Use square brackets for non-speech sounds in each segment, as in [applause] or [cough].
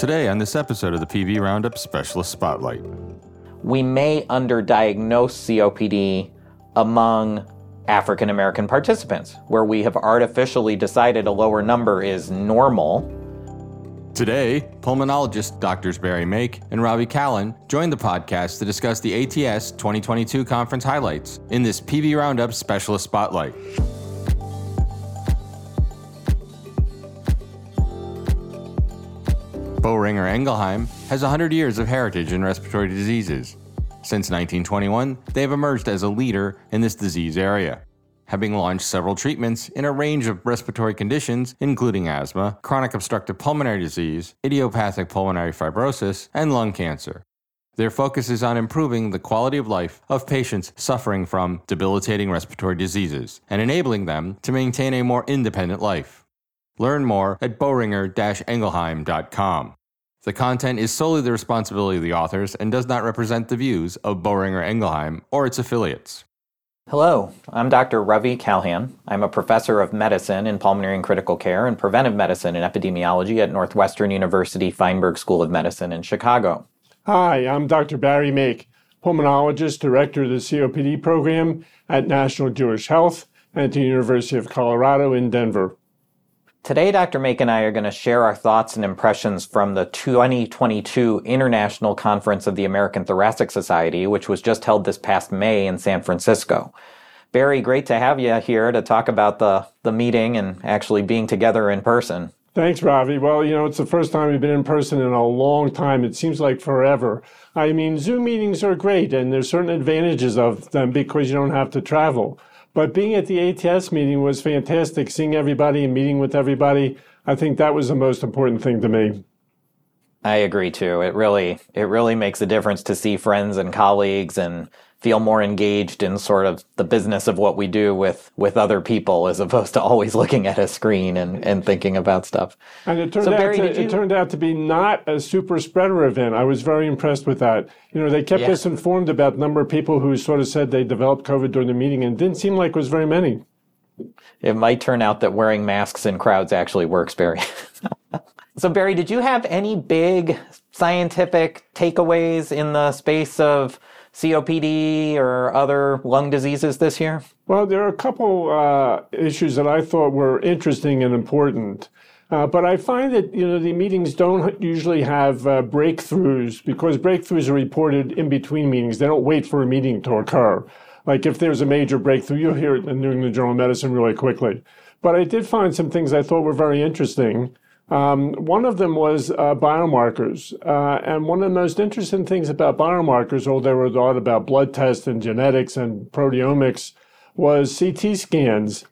Today, on this episode of the PV Roundup Specialist Spotlight, we may underdiagnose COPD among African American participants, where we have artificially decided a lower number is normal. Today, pulmonologist Drs. Barry Make and Robbie Kalhan joined the podcast to discuss the ATS 2022 conference highlights in this PV Roundup Specialist Spotlight. Boehringer Ingelheim has 100 years of heritage in respiratory diseases. Since 1921, they have emerged as a leader in this disease area, having launched several treatments in a range of respiratory conditions, including asthma, chronic obstructive pulmonary disease, idiopathic pulmonary fibrosis, and lung cancer. Their focus is on improving the quality of life of patients suffering from debilitating respiratory diseases and enabling them to maintain a more independent life. Learn more at boehringer-ingelheim.com. The content is solely the responsibility of the authors and does not represent the views of Boehringer Ingelheim or its affiliates. Hello, I'm Dr. Ravi Kalhan. I'm a professor of medicine in pulmonary and critical care and preventive medicine and epidemiology at Northwestern University Feinberg School of Medicine in Chicago. Hi, I'm Dr. Barry Make, pulmonologist, director of the COPD program at National Jewish Health and at the University of Colorado in Denver. Today, Dr. Make and I are going to share our thoughts and impressions from the 2022 International Conference of the American Thoracic Society, which was just held this past May in San Francisco. Barry, great to have you here to talk about the, the meeting and actually being together in person. Thanks, Ravi. Well, you know, it's the first time we've been in person in a long time. It seems like forever. I mean, Zoom meetings are great, and there's certain advantages of them because you don't have to travel. But being at the ATS meeting was fantastic, seeing everybody and meeting with everybody. I think that was the most important thing to me. I agree too. It really it really makes a difference to see friends and colleagues and feel more engaged in sort of the business of what we do with with other people as opposed to always looking at a screen and, and thinking about stuff. And it turned so, out Barry, to, you... it turned out to be not a super spreader event. I was very impressed with that. You know, they kept yeah. us informed about the number of people who sort of said they developed COVID during the meeting and it didn't seem like it was very many. It might turn out that wearing masks in crowds actually works, Barry. [laughs] so Barry, did you have any big scientific takeaways in the space of COPD or other lung diseases this year? Well, there are a couple uh, issues that I thought were interesting and important. Uh, but I find that you know the meetings don't usually have uh, breakthroughs because breakthroughs are reported in between meetings. They don't wait for a meeting to occur. Like if there's a major breakthrough, you'll hear it in the New England Journal of Medicine really quickly. But I did find some things I thought were very interesting. Um, one of them was uh, biomarkers. Uh, and one of the most interesting things about biomarkers, although there was a lot about blood tests and genetics and proteomics, was CT scans.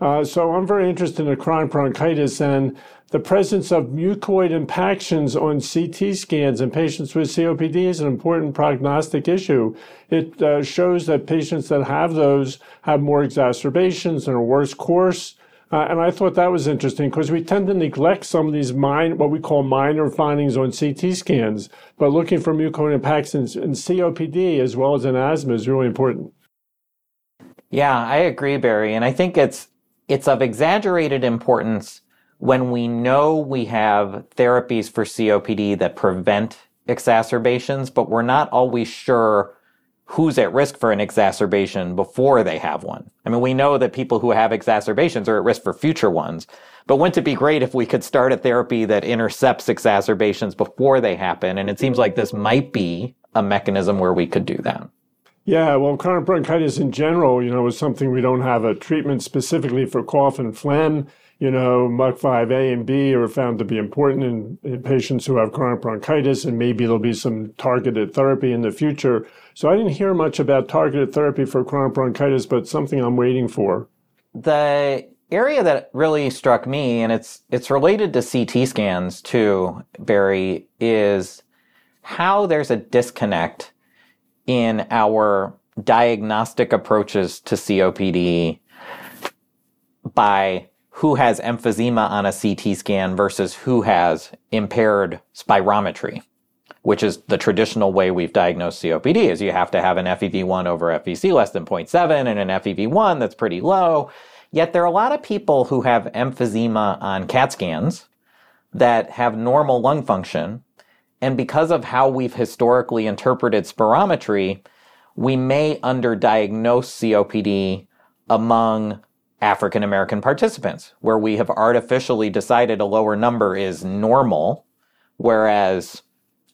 Uh, so I'm very interested in chronic bronchitis and the presence of mucoid impactions on CT scans in patients with COPD is an important prognostic issue. It uh, shows that patients that have those have more exacerbations and a worse course. Uh, and I thought that was interesting because we tend to neglect some of these what we call minor findings on CT scans, but looking for mucoid impacts in, in COPD as well as in asthma is really important. Yeah, I agree, Barry. And I think it's it's of exaggerated importance when we know we have therapies for COPD that prevent exacerbations, but we're not always sure who's at risk for an exacerbation before they have one. I mean, we know that people who have exacerbations are at risk for future ones, but wouldn't it be great if we could start a therapy that intercepts exacerbations before they happen? And it seems like this might be a mechanism where we could do that. Yeah, well, chronic bronchitis in general, you know, is something we don't have a treatment specifically for cough and phlegm you know, MUC5A and B are found to be important in, in, patients who have chronic bronchitis, and maybe there'll be some targeted therapy in the future. So I didn't hear much about targeted therapy for chronic bronchitis, but something I'm waiting for. The area that really struck me, and it's it's related to CT scans too, Barry, is how there's a disconnect in our diagnostic approaches to COPD by who has emphysema on a CT scan versus who has impaired spirometry, which is the traditional way we've diagnosed COPD is you have to have an FEV1 over FVC less than 0.7 and an FEV1 that's pretty low. Yet there are a lot of people who have emphysema on CAT scans that have normal lung function. And because of how we've historically interpreted spirometry, we may underdiagnose COPD among African American participants, where we have artificially decided a lower number is normal, whereas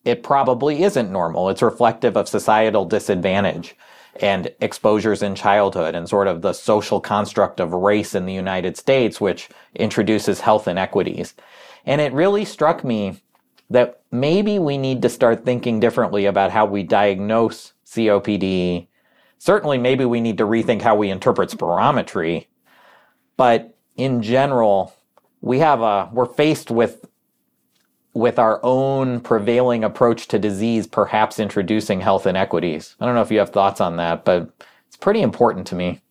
it probably isn't normal. It's reflective of societal disadvantage and exposures in childhood and sort of the social construct of race in the United States, which introduces health inequities. And it really struck me that maybe we need to start thinking differently about how we diagnose COPD. Certainly, maybe we need to rethink how we interpret spirometry. But in general, we have a, we're faced with with our own prevailing approach to disease perhaps introducing health inequities. I don't know if you have thoughts on that, but it's pretty important to me.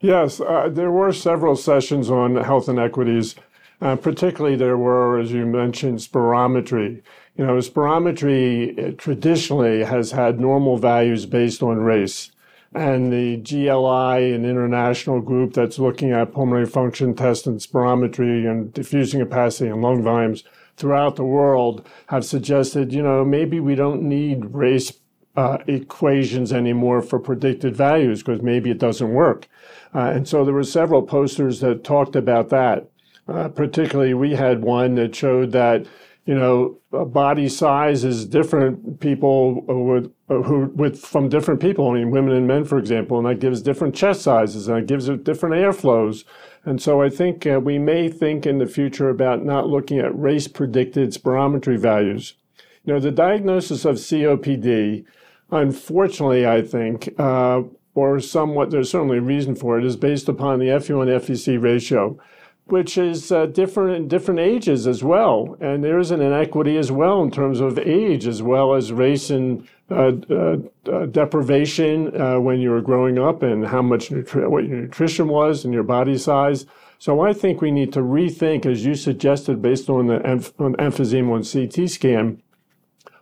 Yes, uh, there were several sessions on health inequities. Uh, particularly, there were, as you mentioned, spirometry. You know, spirometry uh, traditionally has had normal values based on race. And the GLI, an international group that's looking at pulmonary function tests and spirometry and diffusing capacity and lung volumes, throughout the world have suggested, you know, maybe we don't need race uh, equations anymore for predicted values because maybe it doesn't work. Uh, and so there were several posters that talked about that. Uh, particularly, we had one that showed that you know, body size is different people with who with from different people. I mean, women and men, for example, and that gives different chest sizes and it gives it different airflows. And so I think uh, we may think in the future about not looking at race predicted spirometry values. You know, the diagnosis of COPD, unfortunately, I think, uh, or somewhat, there's certainly a reason for it, is based upon the FEV1 FVC ratio which is uh, different in different ages as well. And there is an inequity as well in terms of age, as well as race and uh, uh, uh deprivation uh, when you were growing up and how much nutri- what your nutrition was and your body size. So I think we need to rethink, as you suggested, based on the on emphysema CT scan,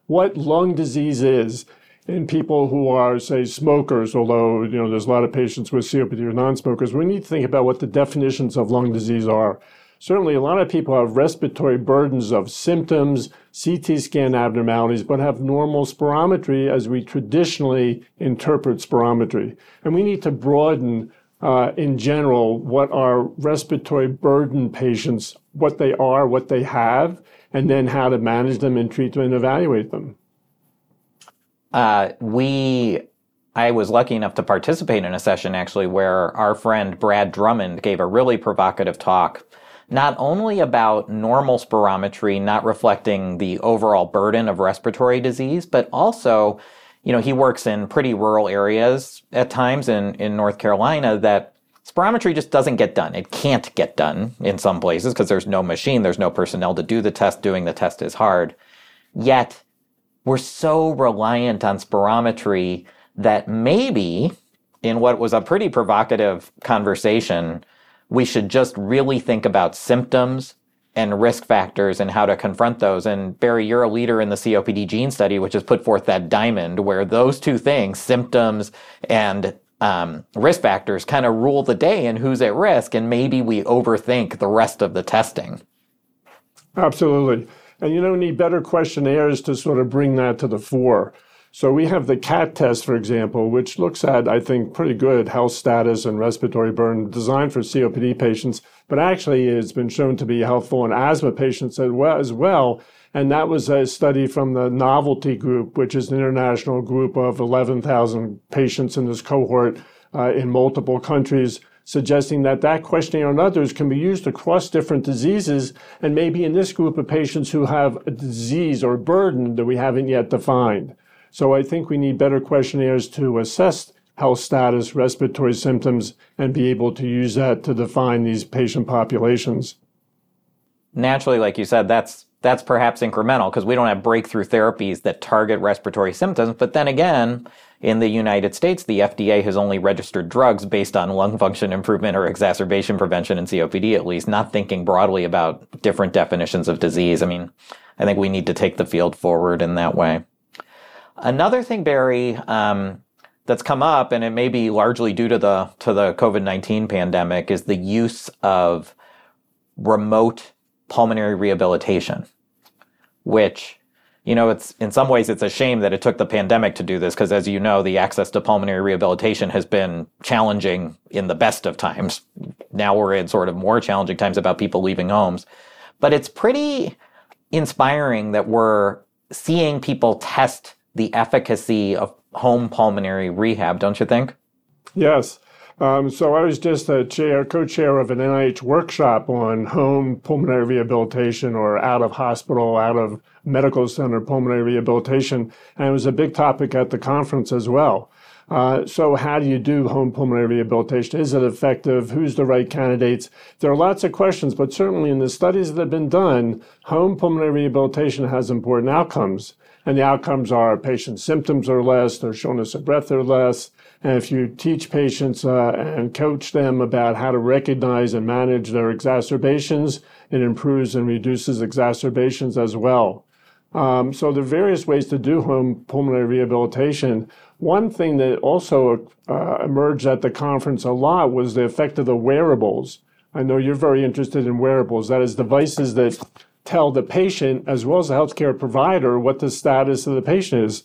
what lung disease is in people who are, say, smokers, although you know there's a lot of patients with COPD who are non-smokers, we need to think about what the definitions of lung disease are. Certainly, a lot of people have respiratory burdens of symptoms, CT scan abnormalities, but have normal spirometry as we traditionally interpret spirometry. And we need to broaden, uh, in general, what are respiratory burden patients, what they are, what they have, and then how to manage them and treat them and evaluate them. Uh, we, I was lucky enough to participate in a session actually where our friend Brad Drummond gave a really provocative talk, not only about normal spirometry not reflecting the overall burden of respiratory disease, but also, you know, he works in pretty rural areas at times in, in North Carolina that spirometry just doesn't get done. It can't get done in some places because there's no machine, there's no personnel to do the test. Doing the test is hard. Yet, we're so reliant on spirometry that maybe in what was a pretty provocative conversation, we should just really think about symptoms and risk factors and how to confront those. And Barry, you're a leader in the COPD gene study, which has put forth that diamond where those two things, symptoms and um, risk factors, kind of rule the day and who's at risk. And maybe we overthink the rest of the testing. Absolutely. And you know, need better questionnaires to sort of bring that to the fore. So we have the CAT test, for example, which looks at, I think, pretty good health status and respiratory burden designed for COPD patients, but actually it's been shown to be helpful in asthma patients as well. And that was a study from the Novelty Group, which is an international group of 11,000 patients in this cohort uh, in multiple countries suggesting that that questionnaire and others can be used across different diseases and maybe in this group of patients who have a disease or burden that we haven't yet defined. So I think we need better questionnaires to assess health status, respiratory symptoms, and be able to use that to define these patient populations. Naturally, like you said, that's that's perhaps incremental because we don't have breakthrough therapies that target respiratory symptoms. But then again, in the United States, the FDA has only registered drugs based on lung function improvement or exacerbation prevention in COPD, at least, not thinking broadly about different definitions of disease. I mean, I think we need to take the field forward in that way. Another thing, Barry, um, that's come up, and it may be largely due to the to the COVID nineteen pandemic, is the use of remote pulmonary rehabilitation, which, you know, it's in some ways it's a shame that it took the pandemic to do this because, as you know, the access to pulmonary rehabilitation has been challenging in the best of times. Now we're in sort of more challenging times about people leaving homes. But it's pretty inspiring that we're seeing people test the efficacy of home pulmonary rehab, don't you think? Yes. Um, so I was just a chair, co-chair of an NIH workshop on home pulmonary rehabilitation or out of hospital, out of medical center pulmonary rehabilitation, and it was a big topic at the conference as well. Uh, so how do you do home pulmonary rehabilitation? Is it effective? Who's the right candidates? There are lots of questions, but certainly in the studies that have been done, home pulmonary rehabilitation has important outcomes. And the outcomes are patient symptoms are less, their shortness of breath are less, and if you teach patients uh, and coach them about how to recognize and manage their exacerbations, it improves and reduces exacerbations as well. Um, so there are various ways to do home pulmonary rehabilitation. One thing that also uh, emerged at the conference a lot was the effect of the wearables. I know you're very interested in wearables. That is devices that tell the patient as well as the healthcare provider what the status of the patient is.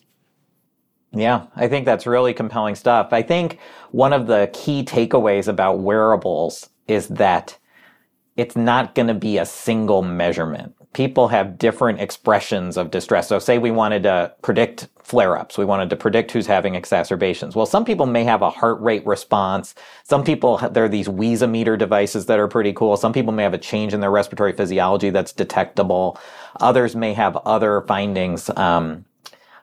Yeah, I think that's really compelling stuff. I think one of the key takeaways about wearables is that it's not going to be a single measurement. People have different expressions of distress. So, say we wanted to predict flare ups, we wanted to predict who's having exacerbations. Well, some people may have a heart rate response. Some people, there are these Wheezometer devices that are pretty cool. Some people may have a change in their respiratory physiology that's detectable. Others may have other findings. Um,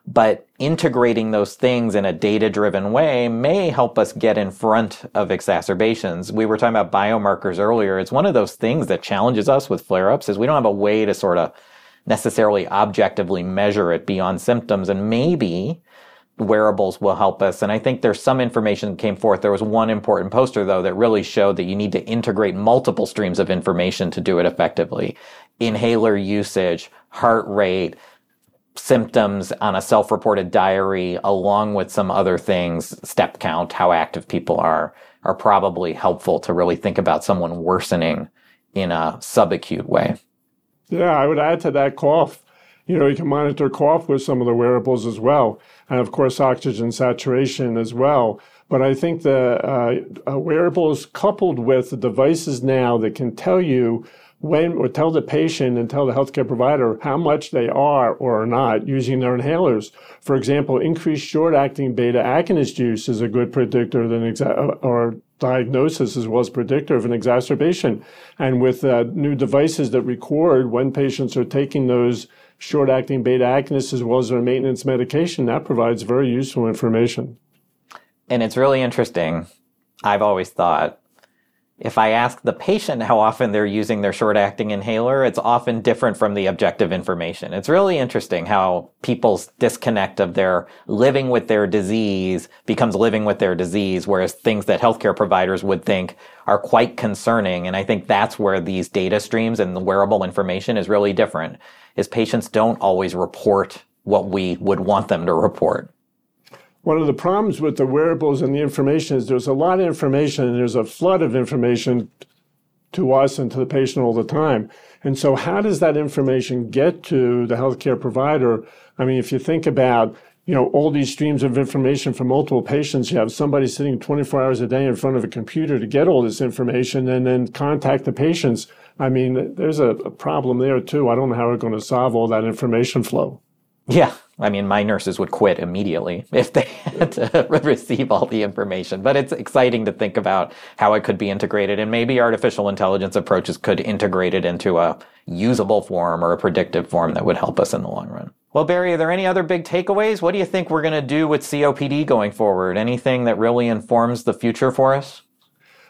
but integrating those things in a data driven way may help us get in front of exacerbations. We were talking about biomarkers earlier. It's one of those things that challenges us with flare ups is we don't have a way to sort of necessarily objectively measure it beyond symptoms. And maybe wearables will help us. And I think there's some information that came forth. There was one important poster though that really showed that you need to integrate multiple streams of information to do it effectively. Inhaler usage, heart rate, symptoms on a self-reported diary along with some other things step count how active people are are probably helpful to really think about someone worsening in a subacute way. Yeah i would add to that cough. You know you can monitor cough with some of the wearables as well and of course oxygen saturation as well. But i think the uh, wearables coupled with the devices now that can tell you when or tell the patient and tell the healthcare provider how much they are or are not using their inhalers. For example, increased short-acting beta agonist use is a good predictor than exa- or diagnosis as well as predictor of an exacerbation. And with uh, new devices that record when patients are taking those short-acting beta agonists as well as their maintenance medication, that provides very useful information. And it's really interesting. I've always thought if I ask the patient how often they're using their short acting inhaler, it's often different from the objective information. It's really interesting how people's disconnect of their living with their disease becomes living with their disease, whereas things that healthcare providers would think are quite concerning. And I think that's where these data streams and the wearable information is really different, is patients don't always report what we would want them to report one of the problems with the wearables and the information is there's a lot of information and there's a flood of information to us and to the patient all the time. And so how does that information get to the healthcare provider? I mean, if you think about, you know, all these streams of information from multiple patients, you have somebody sitting 24 hours a day in front of a computer to get all this information and then contact the patients. I mean, there's a, problem there too. I don't know how we're going to solve all that information flow. Yeah. I mean, my nurses would quit immediately [laughs] if they had to [laughs] receive all the information. But it's exciting to think about how it could be integrated, and maybe artificial intelligence approaches could integrate it into a usable form or a predictive form that would help us in the long run. Well, Barry, are there any other big takeaways? What do you think we're going to do with COPD going forward? Anything that really informs the future for us?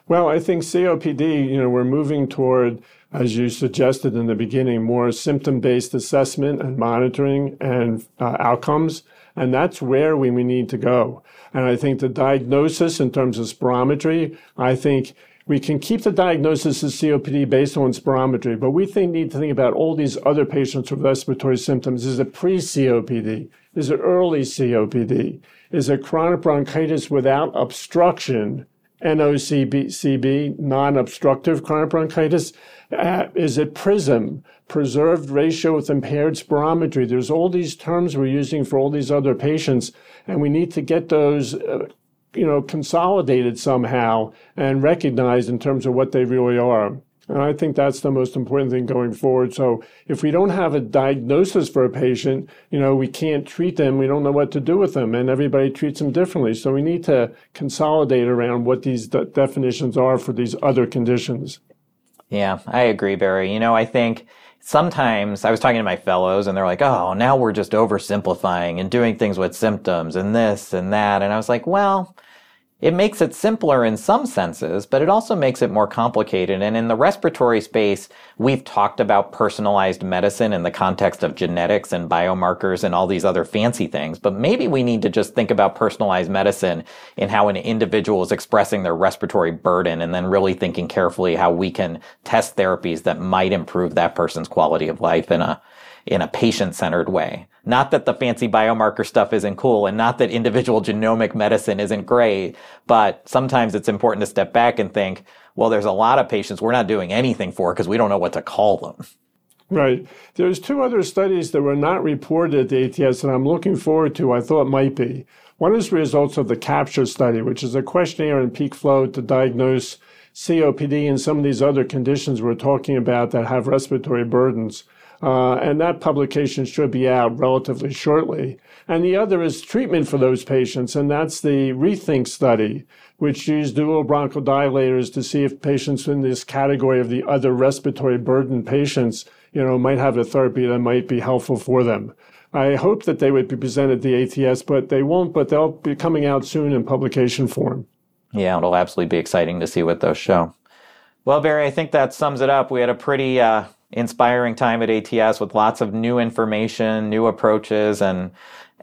Well, I think COPD, you know, we're moving toward as you suggested in the beginning, more symptom based assessment and monitoring and uh, outcomes. And that's where we, we need to go. And I think the diagnosis in terms of spirometry, I think we can keep the diagnosis of COPD based on spirometry, but we think, need to think about all these other patients with respiratory symptoms. Is it pre COPD? Is it early COPD? Is it chronic bronchitis without obstruction NOCB, non-obstructive chronic bronchitis. Uh, is it PRISM, preserved ratio with impaired spirometry? There's all these terms we're using for all these other patients, and we need to get those, uh, you know, consolidated somehow and recognized in terms of what they really are. And I think that's the most important thing going forward. So if we don't have a diagnosis for a patient, you know, we can't treat them. We don't know what to do with them and everybody treats them differently. So we need to consolidate around what these de- definitions are for these other conditions. Yeah, I agree, Barry. You know, I think sometimes I was talking to my fellows and they're like, oh, now we're just oversimplifying and doing things with symptoms and this and that. And I was like, well, it makes it simpler in some senses, but it also makes it more complicated. And in the respiratory space, we've talked about personalized medicine in the context of genetics and biomarkers and all these other fancy things. But maybe we need to just think about personalized medicine in how an individual is expressing their respiratory burden and then really thinking carefully how we can test therapies that might improve that person's quality of life in a in a patient centered way. Not that the fancy biomarker stuff isn't cool and not that individual genomic medicine isn't great, but sometimes it's important to step back and think, well, there's a lot of patients we're not doing anything for because we don't know what to call them. Right. There's two other studies that were not reported at the ATS and I'm looking forward to, I thought might be. One is results of the CAPTURE study, which is a questionnaire in peak flow to diagnose COPD and some of these other conditions we're talking about that have respiratory burdens. Uh, and that publication should be out relatively shortly. And the other is treatment for those patients, and that's the RETHINC study, which used dual bronchodilators to see if patients in this category of the other respiratory burden patients, you know, might have a therapy that might be helpful for them. I hope that they would be presented at the ATS, but they won't, but they'll be coming out soon in publication form. Yeah, it'll absolutely be exciting to see what those show. Well, Barry, I think that sums it up. We had a pretty uh, inspiring time at ATS with lots of new information, new approaches, and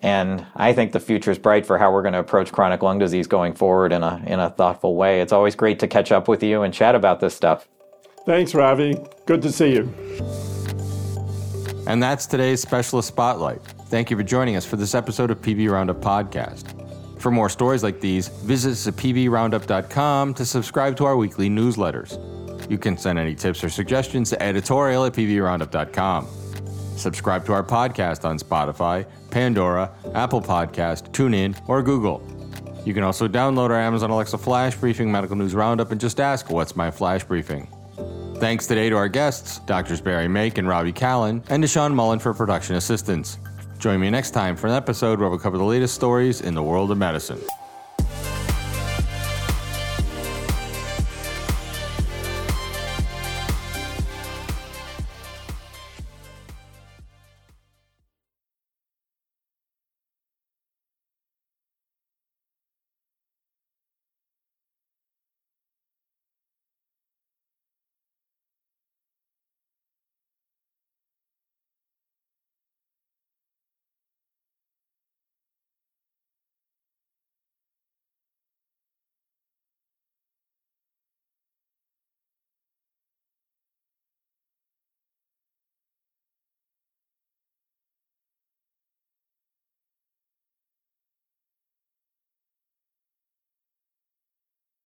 and I think the future is bright for how we're going to approach chronic lung disease going forward in a in a thoughtful way. It's always great to catch up with you and chat about this stuff. Thanks, Ravi. Good to see you. And that's today's Specialist Spotlight. Thank you for joining us for this episode of PV Roundup Podcast. For more stories like these, visit us at pvroundup.com to subscribe to our weekly newsletters. You can send any tips or suggestions to editorial at pvroundup.com. Subscribe to our podcast on Spotify, Pandora, Apple Podcast, TuneIn, or Google. You can also download our Amazon Alexa Flash Briefing Medical News Roundup and just ask, What's my Flash Briefing? Thanks today to our guests, Drs. Barry Make and Robbie Kalhan, and to Sean Mullen for production assistance. Join me next time for an episode where we'll cover the latest stories in the world of medicine.